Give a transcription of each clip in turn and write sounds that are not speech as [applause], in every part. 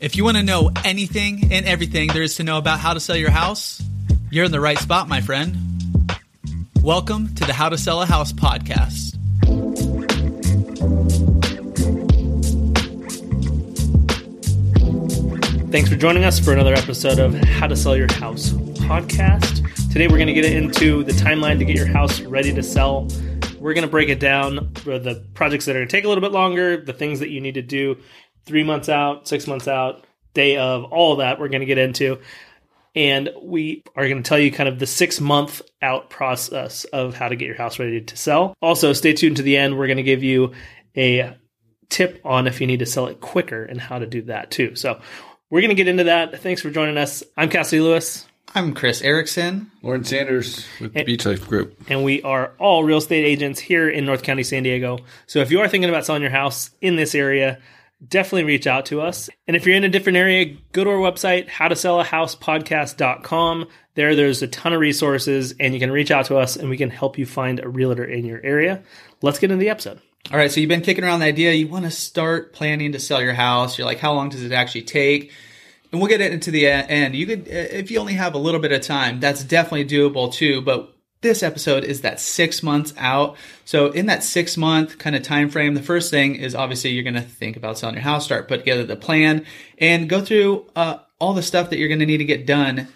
If you want to know anything and everything there is to know about how to sell your house, you're in the right spot, my friend. Welcome to the How to Sell a House podcast. Thanks for joining us for another episode of How to Sell Your House podcast. Today we're going to get into the timeline to get your house ready to sell. We're going to break it down for the projects that are going to take a little bit longer, the things that you need to do three months out, six months out, day of, all of that we're going to get into. And we are going to tell you kind of the six month out process of how to get your house ready to sell. Also, stay tuned to the end. We're going to give you a tip on if you need to sell it quicker and how to do that too. So, we're going to get into that. Thanks for joining us. I'm Cassidy Lewis. I'm Chris Erickson. Lauren Sanders with the Beach Life Group. and we are all real estate agents here in North County, San Diego. So if you are thinking about selling your house in this area, definitely reach out to us. And if you're in a different area, go to our website, howtosellahousepodcast.com. There, there's a ton of resources, and you can reach out to us and we can help you find a realtor in your area. Let's get into the episode. All right, so you've been kicking around the idea you want to start planning to sell your house. You're like, how long does it actually take? And we'll get it into the end. You could, if you only have a little bit of time, that's definitely doable too. But this episode is that six months out. So in that six month kind of time frame, the first thing is obviously you're going to think about selling your house, start put together the plan, and go through uh, all the stuff that you're going to need to get done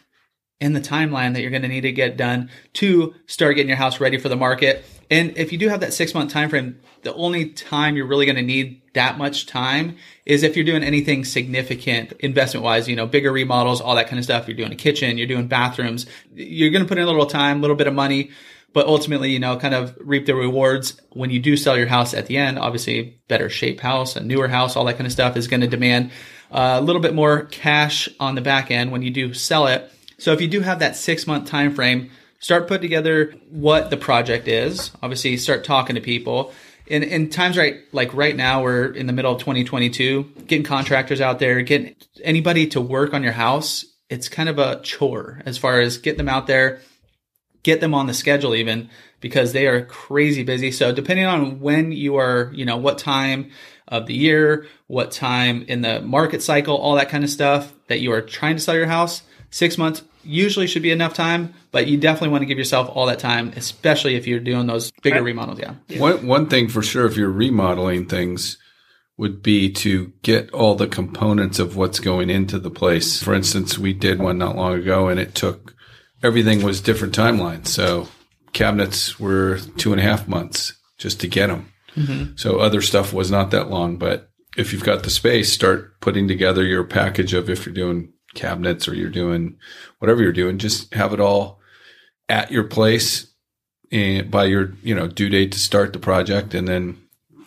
in the timeline that you're going to need to get done to start getting your house ready for the market. And if you do have that six month time frame, the only time you're really going to need that much time is if you're doing anything significant investment wise, you know, bigger remodels, all that kind of stuff. You're doing a kitchen, you're doing bathrooms, you're going to put in a little time, a little bit of money, but ultimately, you know, kind of reap the rewards when you do sell your house at the end. Obviously, better shape house, a newer house, all that kind of stuff is going to demand uh, a little bit more cash on the back end when you do sell it. So if you do have that six month time frame, start putting together what the project is. Obviously, start talking to people. In, in times right like right now, we're in the middle of 2022. Getting contractors out there, getting anybody to work on your house, it's kind of a chore as far as get them out there, get them on the schedule even because they are crazy busy. So depending on when you are, you know, what time of the year, what time in the market cycle, all that kind of stuff that you are trying to sell your house, six months usually should be enough time, but you definitely want to give yourself all that time, especially if you're doing those bigger remodels. Yeah. One one thing for sure, if you're remodeling things, would be to get all the components of what's going into the place. For instance, we did one not long ago, and it took everything was different timelines. So cabinets were two and a half months just to get them. Mm-hmm. So other stuff was not that long, but if you've got the space, start putting together your package of if you're doing cabinets or you're doing whatever you're doing, just have it all at your place and by your, you know, due date to start the project and then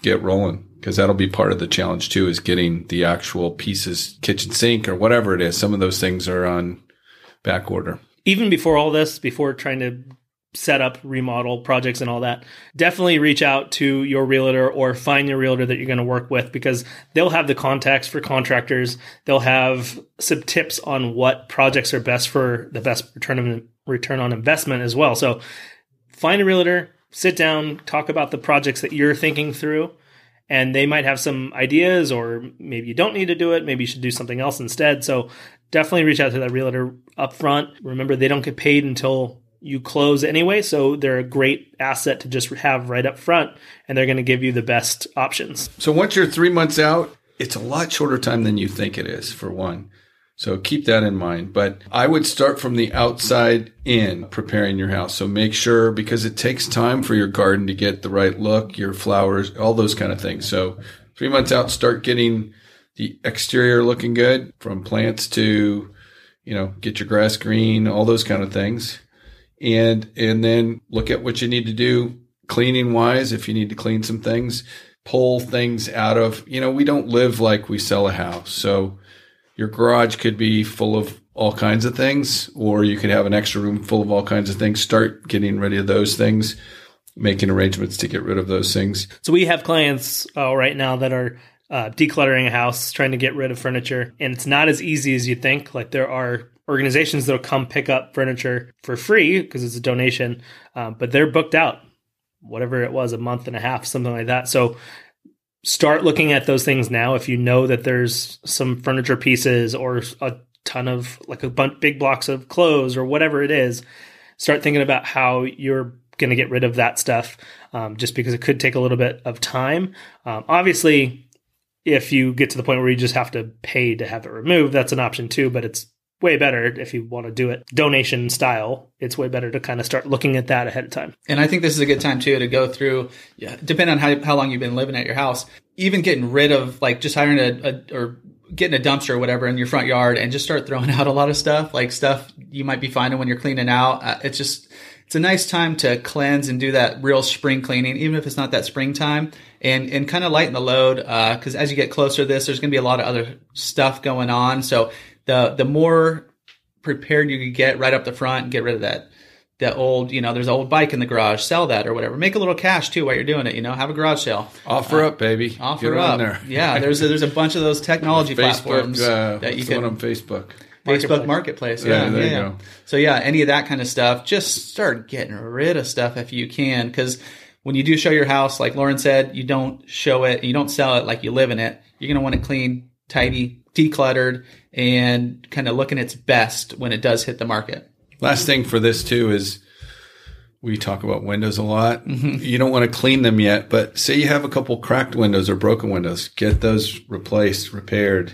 get rolling. Cause that'll be part of the challenge too, is getting the actual pieces, kitchen sink or whatever it is. Some of those things are on back order. even before all this, before trying to set up remodel projects and all that, definitely reach out to your realtor or find your realtor that you're going to work with because they'll have the contacts for contractors. They'll have some tips on what projects are best for the best return of return on investment as well. So find a realtor, sit down, talk about the projects that you're thinking through. And they might have some ideas, or maybe you don't need to do it. Maybe you should do something else instead. So definitely reach out to that realtor up front. Remember, they don't get paid until you close anyway, so they're a great asset to just have right up front, and they're going to give you the best options. So once you're three months out, it's a lot shorter time than you think it is for one. So keep that in mind. But I would start from the outside in preparing your house. So make sure because it takes time for your garden to get the right look, your flowers, all those kind of things. So three months out, start getting the exterior looking good from plants to, you know, get your grass green, all those kind of things. And, and then look at what you need to do cleaning wise. If you need to clean some things, pull things out of, you know, we don't live like we sell a house. So your garage could be full of all kinds of things, or you could have an extra room full of all kinds of things. Start getting rid of those things, making arrangements to get rid of those things. So we have clients uh, right now that are uh, decluttering a house, trying to get rid of furniture, and it's not as easy as you think. Like there are organizations that'll come pick up furniture for free because it's a donation, um, but they're booked out, whatever it was, a month and a half, something like that. So start looking at those things now. If you know that there's some furniture pieces or a ton of like a bunch, big blocks of clothes or whatever it is, start thinking about how you're going to get rid of that stuff um, just because it could take a little bit of time. Um, obviously, if you get to the point where you just have to pay to have it removed, that's an option too, but it's way better if you want to do it donation style. It's way better to kind of start looking at that ahead of time. And I think this is a good time too to go through, yeah, depending on how, how long you've been living at your house, even getting rid of like just hiring a, a or getting a dumpster or whatever in your front yard and just start throwing [laughs] out a lot of stuff, like stuff you might be finding when you're cleaning out. Uh, it's just, it's a nice time to cleanse and do that real spring cleaning, even if it's not that springtime, and and kind of lighten the load. Because uh, as you get closer to this, there's going to be a lot of other stuff going on. So the the more prepared you can get right up the front and get rid of that that old, you know, there's an old bike in the garage, sell that or whatever. Make a little cash too while you're doing it, you know, have a garage sale. Offer uh, up, baby. Offer Get up. There. yeah, there's a, there's a bunch of those technology Facebook, platforms uh, that you can on Facebook. Facebook Marketplace. Yeah, yeah, yeah. So yeah, any of that kind of stuff, just start getting rid of stuff if you can, because when you do show your house, like Lauren said, you don't show it, you don't sell it like you live in it. You're gonna want it clean, tidy, decluttered, and kind of looking its best when it does hit the market. Last thing for this too is we talk about windows a lot. Mm-hmm. You don't want to clean them yet, but say you have a couple cracked windows or broken windows, get those replaced, repaired.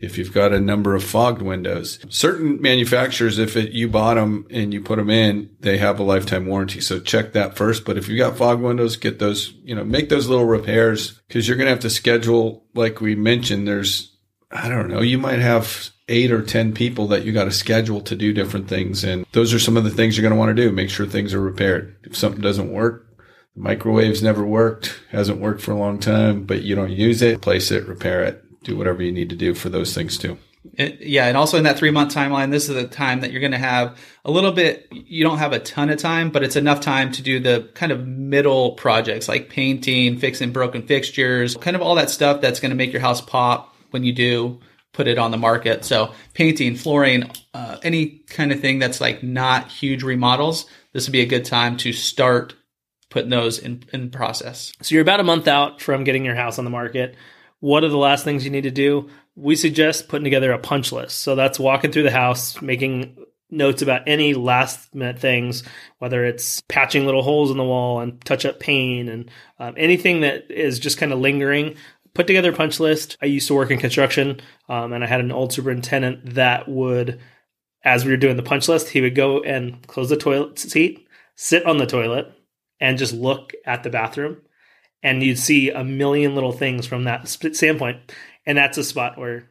If you've got a number of fogged windows, certain manufacturers, if it, you bought them and you put them in, they have a lifetime warranty. So check that first. But if you've got fogged windows, get those, you know, make those little repairs because you're going to have to schedule, like we mentioned, there's, I don't know, you might have eight or 10 people that you got to schedule to do different things. And those are some of the things you're going to want to do. Make sure things are repaired. If something doesn't work, the microwave's never worked, hasn't worked for a long time, but you don't use it, place it, repair it, do whatever you need to do for those things too. It, yeah, and also in that three month timeline, this is the time that you're going to have a little bit. You don't have a ton of time, but it's enough time to do the kind of middle projects like painting, fixing broken fixtures, kind of all that stuff that's going to make your house pop when you do put it on the market. So painting, flooring, uh, any kind of thing that's like not huge remodels, this would be a good time to start putting those in, in process. So you're about a month out from getting your house on the market. What are the last things you need to do? We suggest putting together a punch list. So that's walking through the house, making notes about any last minute things, whether it's patching little holes in the wall and touch up paint and um, anything that is just kind of lingering put together a punch list. I used to work in construction, um, and I had an old superintendent that would, as we were doing the punch list, he would go and close the toilet seat, sit on the toilet, and just look at the bathroom. And you'd see a million little things from that standpoint. And that's a spot where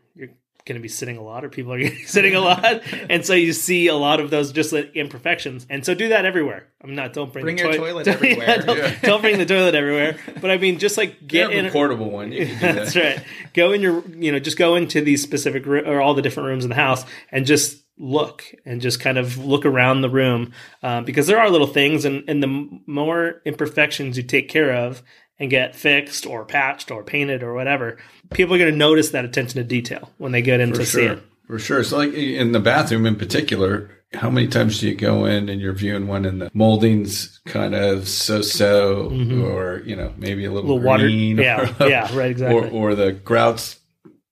going to be sitting a lot or people are going to be [laughs] sitting a lot. [laughs] And so you see a lot of those just like imperfections. And so do that everywhere. I'm not don't bring, bring the your toi- toilet everywhere [laughs] yeah, don't, yeah. don't, bring the toilet everywhere. But i mean just like get in a portable one. That's right. Go in your you know just go into these specific or all the different rooms in the house and just look and just kind of look around the room um, because there are little things and, and the more imperfections you take care of and get fixed or patched or painted or whatever, people are going to notice that attention to detail when they get in For to sure. see it. For sure. So, like in the bathroom in particular, how many times do you go in and you're viewing one and the molding's kind of so-so, mm-hmm. or you know maybe a little, a little green, water, yeah, or, yeah, right, [laughs] exactly, or, or the grouts,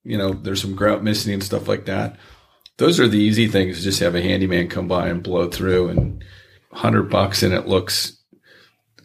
you know, there's some grout missing and stuff like that. Those are the easy things. Just have a handyman come by and blow through, and hundred bucks, and it looks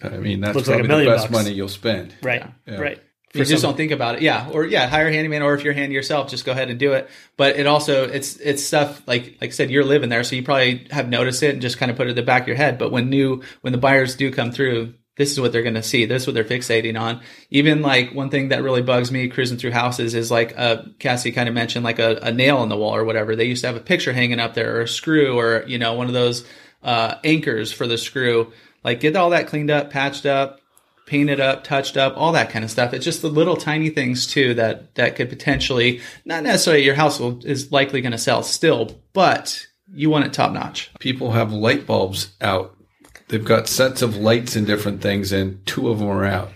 I mean, that's Looks probably like the best bucks. money you'll spend. Right. Yeah. Right. For you just don't think about it. Yeah. Or yeah, hire a handyman or if you're handy yourself, just go ahead and do it. But it also it's it's stuff like like I said, you're living there, so you probably have noticed it and just kind of put it in the back of your head. But when new when the buyers do come through, this is what they're gonna see. This is what they're fixating on. Even like one thing that really bugs me cruising through houses is like uh Cassie kind of mentioned like a, a nail in the wall or whatever. They used to have a picture hanging up there or a screw or, you know, one of those uh anchors for the screw. Like get all that cleaned up, patched up, painted up, touched up, all that kind of stuff. It's just the little tiny things too that that could potentially not necessarily your house will, is likely going to sell still, but you want it top notch. People have light bulbs out. They've got sets of lights and different things, and two of them are out.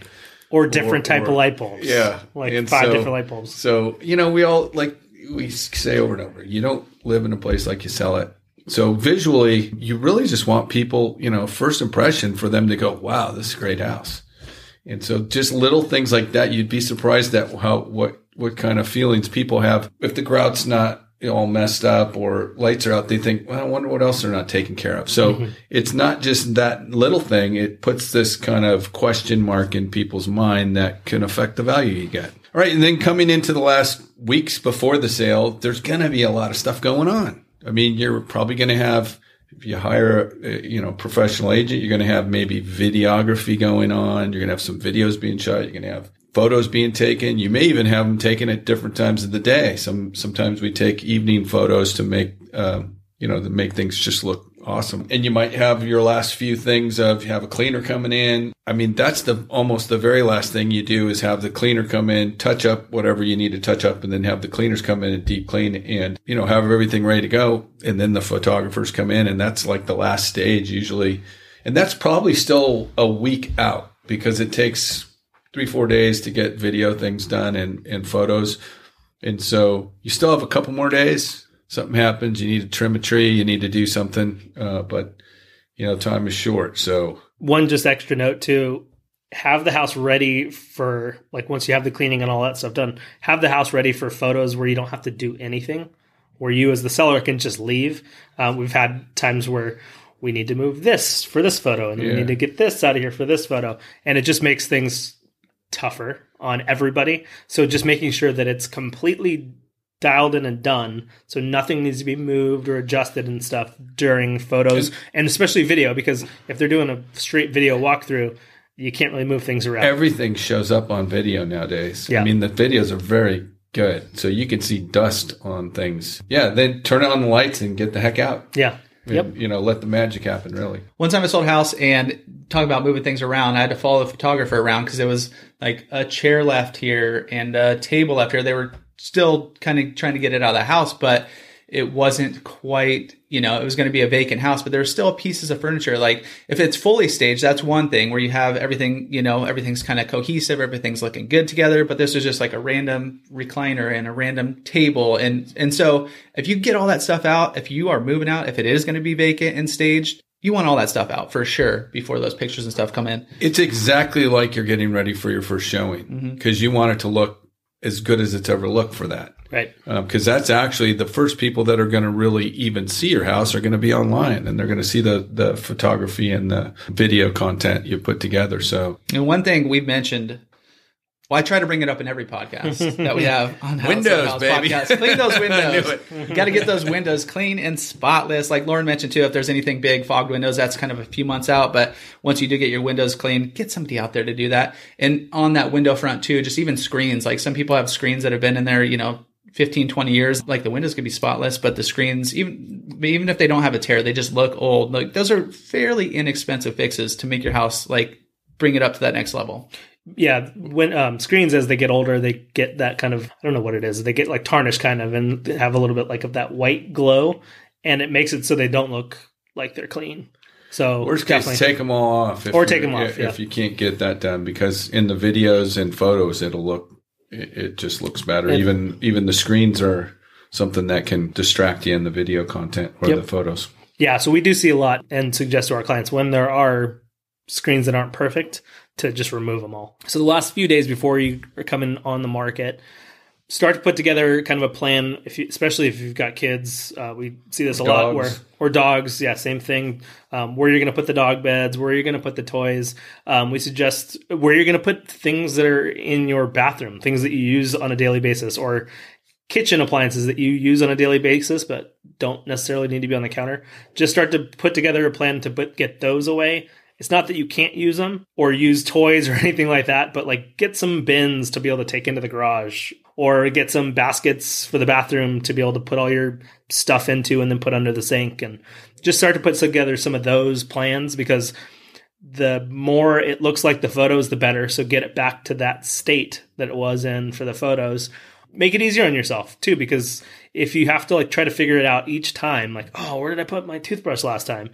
Or different or, type or, of light bulbs. Yeah, like and five so, different light bulbs. So you know, we all like we say over and over. You don't live in a place like you sell it. So visually, you really just want people, you know, first impression for them to go, "Wow, this is a great house." And so just little things like that, you'd be surprised at how, what, what kind of feelings people have. If the grout's not all messed up or lights are out, they think, well, I wonder what else they're not taking care of. So mm-hmm. it's not just that little thing. It puts this kind of question mark in people's mind that can affect the value you get. All right. And then coming into the last weeks before the sale, there's going to be a lot of stuff going on. I mean, you're probably going to have if you hire a you know professional agent, you're going to have maybe videography going on. You're going to have some videos being shot. You're going to have photos being taken. You may even have them taken at different times of the day. Some sometimes we take evening photos to make uh, you know to make things just look awesome. And you might have your last few things of you have a cleaner coming in. I mean, that's the almost the very last thing you do is have the cleaner come in, touch up whatever you need to touch up, and then have the cleaners come in and deep clean and, you know, have everything ready to go. And then the photographers come in and that's like the last stage usually. And that's probably still a week out because it takes three, four days to get video things done and, and photos. And so you still have a couple more days something happens, you need to trim a tree, you need to do something, uh, but you know, time is short. So one just extra note too, have the house ready for like once you have the cleaning and all that stuff done, have the house ready for photos where you don't have to do anything, where you as the seller can just leave. Um, we've had times where we need to move this for this photo and yeah. we need to get this out of here for this photo, and it just makes things tougher on everybody. So just making sure that it's completely dialed in and done. So nothing needs to be moved or adjusted and stuff during photos and especially video because if they're doing a straight video walkthrough, you can't really move things around. Everything shows up on video nowadays. Yeah. I mean, the videos are very good. So you can see dust on things. Yeah. Then turn on the lights and get the heck out. Yeah. Yep. You know, let the magic happen, really. One time I sold a house and talk about moving things around. I had to follow the photographer around because it was like a chair left here and a table left here. They were still kind of trying to get it out of the house, but it wasn't quite, you know, it was going to be a vacant house, but there's still pieces of furniture. Like if it's fully staged, that's one thing where you have everything, you know, everything's kind of cohesive, everything's looking good together. But this is just like a random recliner and a random table. And, and so if you get all that stuff out, if you are moving out, if it is going to be vacant and staged, you want all that stuff out for sure before those pictures and stuff come in. It's exactly like you're getting ready for your first showing because mm-hmm. you want it to look as good as it's ever looked for that. Right. Because um, that's actually the first people that are going to really even see your house are going to be online and they're going to see the, the photography and the video content you put together. So, and one thing we've mentioned well, I try to bring it up in every podcast that we [laughs] have on House Windows, House baby. Podcast. Clean those [laughs] windows. you got to get those windows clean and spotless. Like Lauren mentioned too, if there's anything big, fogged windows, that's kind of a few months out. But once you do get your windows clean, get somebody out there to do that. And on that window front too, just even screens. Like some people have screens that have been in there, you know, 15, 20 years, like the windows could be spotless, but the screens, even even if they don't have a tear, they just look old. Like those are fairly inexpensive fixes to make your house like bring it up to that next level yeah when um, screens as they get older they get that kind of i don't know what it is they get like tarnished kind of and have a little bit like of that white glow and it makes it so they don't look like they're clean so worst case take them all off or take them off if, yeah. if you can't get that done because in the videos and photos it'll look it, it just looks better and, even even the screens are something that can distract you in the video content or yep. the photos yeah so we do see a lot and suggest to our clients when there are screens that aren't perfect to just remove them all. So the last few days before you are coming on the market, start to put together kind of a plan. If you, especially if you've got kids, uh, we see this a dogs. lot. Where or dogs, yeah, same thing. Um, where you're going to put the dog beds, where you're going to put the toys. Um, we suggest where you're going to put things that are in your bathroom, things that you use on a daily basis, or kitchen appliances that you use on a daily basis but don't necessarily need to be on the counter. Just start to put together a plan to put, get those away it's not that you can't use them or use toys [laughs] or anything like that, but like get some bins to be able to take into the garage or get some baskets for the bathroom to be able to put all your stuff into and then put under the sink and just start to put together some of those plans because the more it looks like the photos, the better. So get it back to that state that it was in for the photos. Make it easier on yourself too, because if you have to like try to figure it out each time, like, oh, where did I put my toothbrush last time?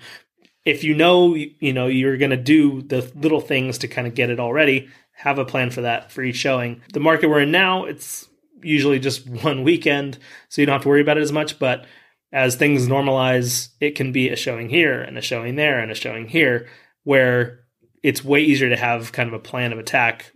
If you know you know you're going to do the little things to kind of get it all ready have a plan for that for each showing the market we're in now it's usually just [laughs] one weekend so you don't have to worry about it as much but as things normalize it can be a showing here and a showing there and a showing here where it's way easier to have kind of a plan of attack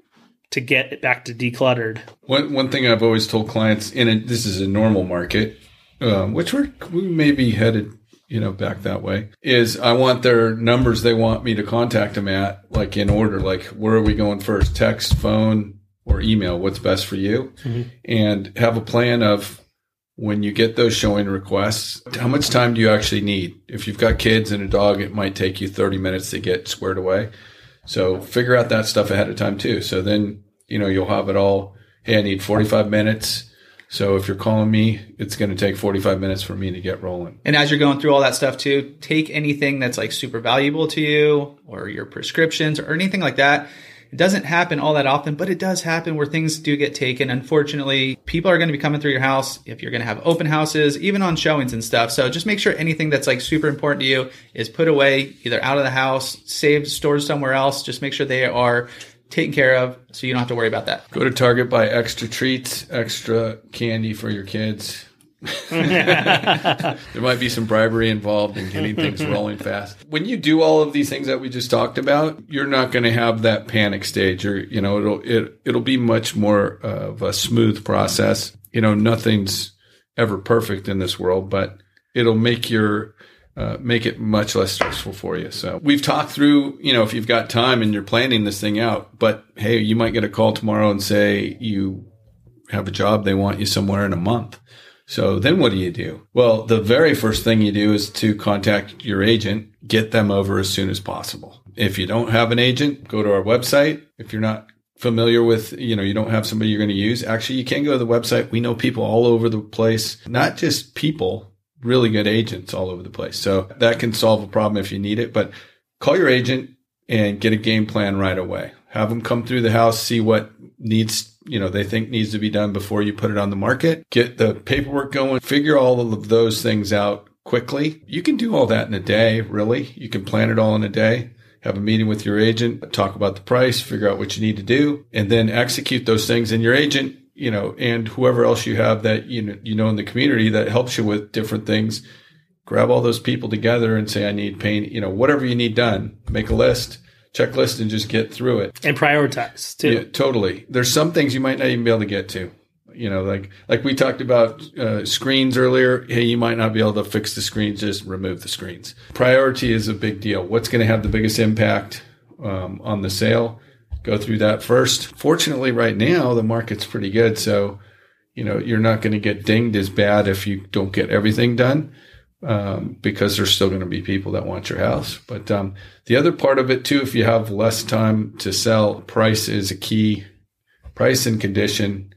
to get it back to decluttered. One one thing I've always told clients, it, this is a normal market, um, which we're we may be headed, you know, back that way, is I want their numbers they want me to contact them at, like in order, like where are we going first, text, phone, or email? What's best for you, mm-hmm. and have a plan of when you get those showing requests, how much time do you actually need? If you've got kids and a dog, it might take you 30 minutes to get squared away. So figure out that stuff ahead of time too. So then, you know, you'll have it all. Hey, I need 45 minutes. So if you're calling me, it's going to take 45 minutes for me to get rolling. And as you're going through all that stuff too, take anything that's like super valuable to you or your prescriptions or anything like that. It doesn't happen all that often, but it does happen where things do get taken. Unfortunately, people are going to be coming through your house if you're going to have open houses, even on showings and stuff. So just make sure anything that's like super important to you is put away, either out of the house, saved, stored somewhere else. Just make sure they are taken care of so you don't have to worry about that. Go to Target, buy extra treats, extra candy for your kids. [laughs] there might be some bribery involved in getting things rolling fast. When you do all of these things that we just talked about, you're not going to have that panic stage or, you know, it'll, it, it'll be much more of a smooth process. You know, nothing's ever perfect in this world, but it'll make your, uh, make it much less stressful for you. So we've talked through, you know, if you've got time and you're planning this thing out, but hey, you might get a call tomorrow and say you have a job. They want you somewhere in a month. So then what do you do? Well, the very first thing you do is to contact your agent, get them over as soon as possible. If you don't have an agent, go to our website. If you're not familiar with, you know, you don't have somebody you're going to use, actually, you can go to the website. We know people all over the place, not just people, really good agents all over the place. So that can solve a problem if you need it, but call your agent and get a game plan right away. Have them come through the house, see what needs, you know, they think needs to be done before you put it on the market. Get the paperwork going, figure all of those things out quickly. You can do all that in a day, really. You can plan it all in a day. Have a meeting with your agent, talk about the price, figure out what you need to do, and then execute those things. And your agent, you know, and whoever else you have that you know, you know in the community that helps you with different things, grab all those people together and say, I need paint, you know, whatever you need done, make a list, checklist and just get through it. And prioritize too. Yeah, totally. There's some things you might not even be able to get to. You know, like like we talked about uh, screens earlier. Hey, you might not be able to fix the screens. Just remove the screens. Priority is a big deal. What's going to have the biggest impact um, on the sale? Go through that first. Fortunately, right now the market's pretty good, so you know you're not going to get dinged as bad if you don't get everything done um, because there's still going to be people that want your house. But um, the other part of it too, if you have less time to sell, price is a key. Price and condition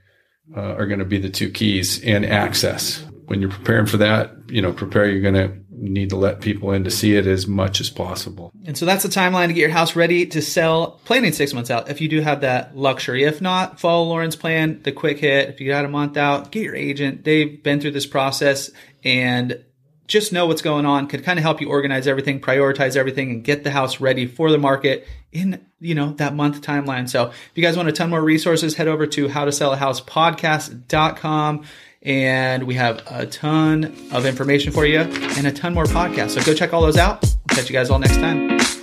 uh, are going to be the two keys, and access. When you're preparing for that, you know, prepare. You're going to need to let people in to see it as much as possible. And so that's the timeline to get your house ready to sell, planning six months out. If you do have that luxury, if not, follow Lauren's plan, the quick hit. If you got a month out, get your agent. They've been through this process and just know what's going on could kind of help you organize everything, prioritize everything, and get the house ready for the market in you know that month timeline. So if you guys want a ton more resources, head over to how to sell a house podcast.com and we have a ton of information for you and a ton more podcasts. So go check all those out. Catch you guys all next time.